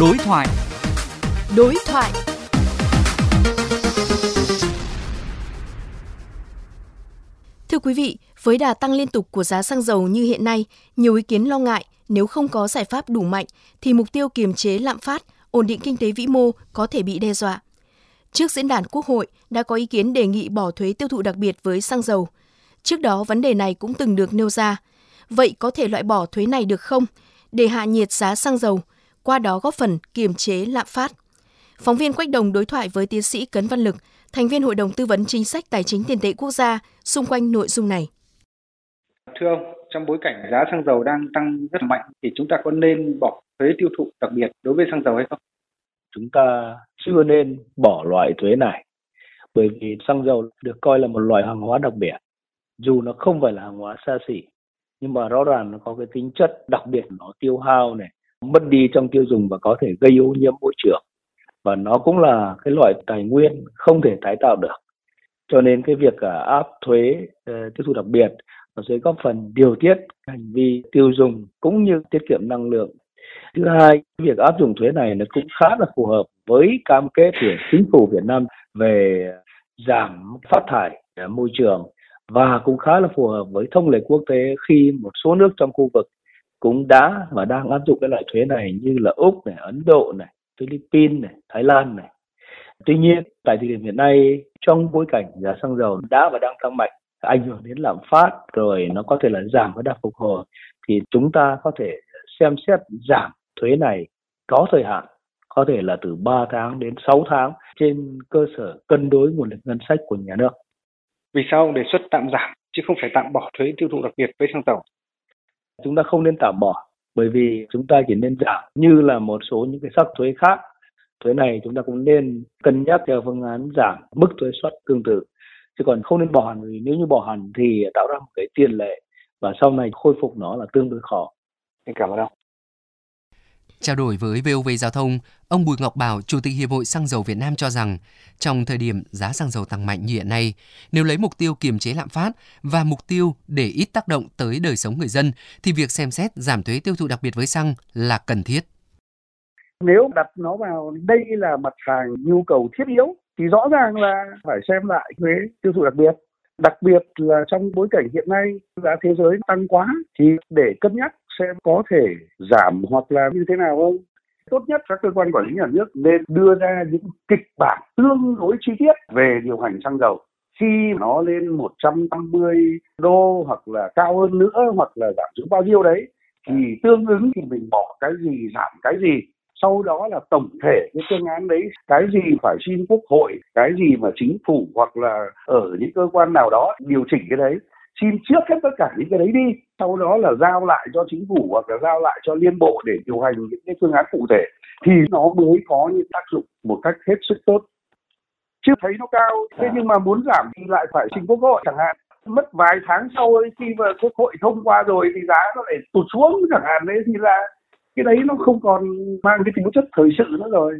Đối thoại. Đối thoại. Thưa quý vị, với đà tăng liên tục của giá xăng dầu như hiện nay, nhiều ý kiến lo ngại nếu không có giải pháp đủ mạnh thì mục tiêu kiềm chế lạm phát, ổn định kinh tế vĩ mô có thể bị đe dọa. Trước diễn đàn Quốc hội đã có ý kiến đề nghị bỏ thuế tiêu thụ đặc biệt với xăng dầu. Trước đó vấn đề này cũng từng được nêu ra. Vậy có thể loại bỏ thuế này được không để hạ nhiệt giá xăng dầu, qua đó góp phần kiềm chế lạm phát? Phóng viên Quách Đồng đối thoại với tiến sĩ Cấn Văn Lực, thành viên Hội đồng Tư vấn Chính sách Tài chính Tiền tệ Quốc gia xung quanh nội dung này. Thưa ông, trong bối cảnh giá xăng dầu đang tăng rất mạnh thì chúng ta có nên bỏ thuế tiêu thụ đặc biệt đối với xăng dầu hay không? Chúng ta chưa nên bỏ loại thuế này bởi vì xăng dầu được coi là một loại hàng hóa đặc biệt dù nó không phải là hàng hóa xa xỉ nhưng mà rõ ràng nó có cái tính chất đặc biệt nó tiêu hao này mất đi trong tiêu dùng và có thể gây ô nhiễm môi trường. Và nó cũng là cái loại tài nguyên không thể tái tạo được. Cho nên cái việc à, áp thuế ờ, tiêu thụ đặc biệt nó sẽ góp phần điều tiết hành vi tiêu dùng cũng như tiết kiệm năng lượng. Thứ hai, việc áp dụng thuế này nó cũng khá là phù hợp với cam kết của chính phủ Việt Nam về giảm phát thải à, môi trường và cũng khá là phù hợp với thông lệ quốc tế khi một số nước trong khu vực cũng đã và đang áp dụng cái loại thuế này như là Úc này, Ấn Độ này, Philippines này, Thái Lan này. Tuy nhiên, tại thời điểm hiện nay trong bối cảnh giá xăng dầu đã và đang tăng mạnh, ảnh hưởng đến lạm phát rồi nó có thể là giảm và đạt phục hồi thì chúng ta có thể xem xét giảm thuế này có thời hạn có thể là từ 3 tháng đến 6 tháng trên cơ sở cân đối nguồn lực ngân sách của nhà nước. Vì sao ông đề xuất tạm giảm chứ không phải tạm bỏ thuế tiêu thụ đặc biệt với xăng dầu? Chúng ta không nên tạm bỏ, bởi vì chúng ta chỉ nên giảm như là một số những cái sắc thuế khác. Thuế này chúng ta cũng nên cân nhắc theo phương án giảm mức thuế suất tương tự. Chứ còn không nên bỏ hẳn, vì nếu như bỏ hẳn thì tạo ra một cái tiền lệ và sau này khôi phục nó là tương đối khó. Em cảm ơn ông. Trao đổi với VOV Giao thông, ông Bùi Ngọc Bảo, Chủ tịch Hiệp hội Xăng dầu Việt Nam cho rằng, trong thời điểm giá xăng dầu tăng mạnh như hiện nay, nếu lấy mục tiêu kiềm chế lạm phát và mục tiêu để ít tác động tới đời sống người dân, thì việc xem xét giảm thuế tiêu thụ đặc biệt với xăng là cần thiết. Nếu đặt nó vào đây là mặt hàng nhu cầu thiết yếu, thì rõ ràng là phải xem lại thuế tiêu thụ đặc biệt đặc biệt là trong bối cảnh hiện nay giá thế giới tăng quá thì để cân nhắc sẽ có thể giảm hoặc là như thế nào không? Tốt nhất các cơ quan quản lý nhà nước nên đưa ra những kịch bản tương đối chi tiết về điều hành xăng dầu. Khi nó lên 150 đô hoặc là cao hơn nữa hoặc là giảm xuống bao nhiêu đấy, thì tương ứng thì mình bỏ cái gì, giảm cái gì. Sau đó là tổng thể cái phương án đấy, cái gì phải xin quốc hội, cái gì mà chính phủ hoặc là ở những cơ quan nào đó điều chỉnh cái đấy xin trước hết tất cả những cái đấy đi. Sau đó là giao lại cho chính phủ hoặc là giao lại cho liên bộ để điều hành những cái phương án cụ thể. Thì nó mới có những tác dụng một cách hết sức tốt. Chứ thấy nó cao thế nhưng mà muốn giảm thì lại phải trình quốc hội chẳng hạn. Mất vài tháng sau ấy, khi mà quốc hội thông qua rồi thì giá nó lại tụt xuống chẳng hạn đấy thì là cái đấy nó không còn mang cái tính chất thời sự nữa rồi.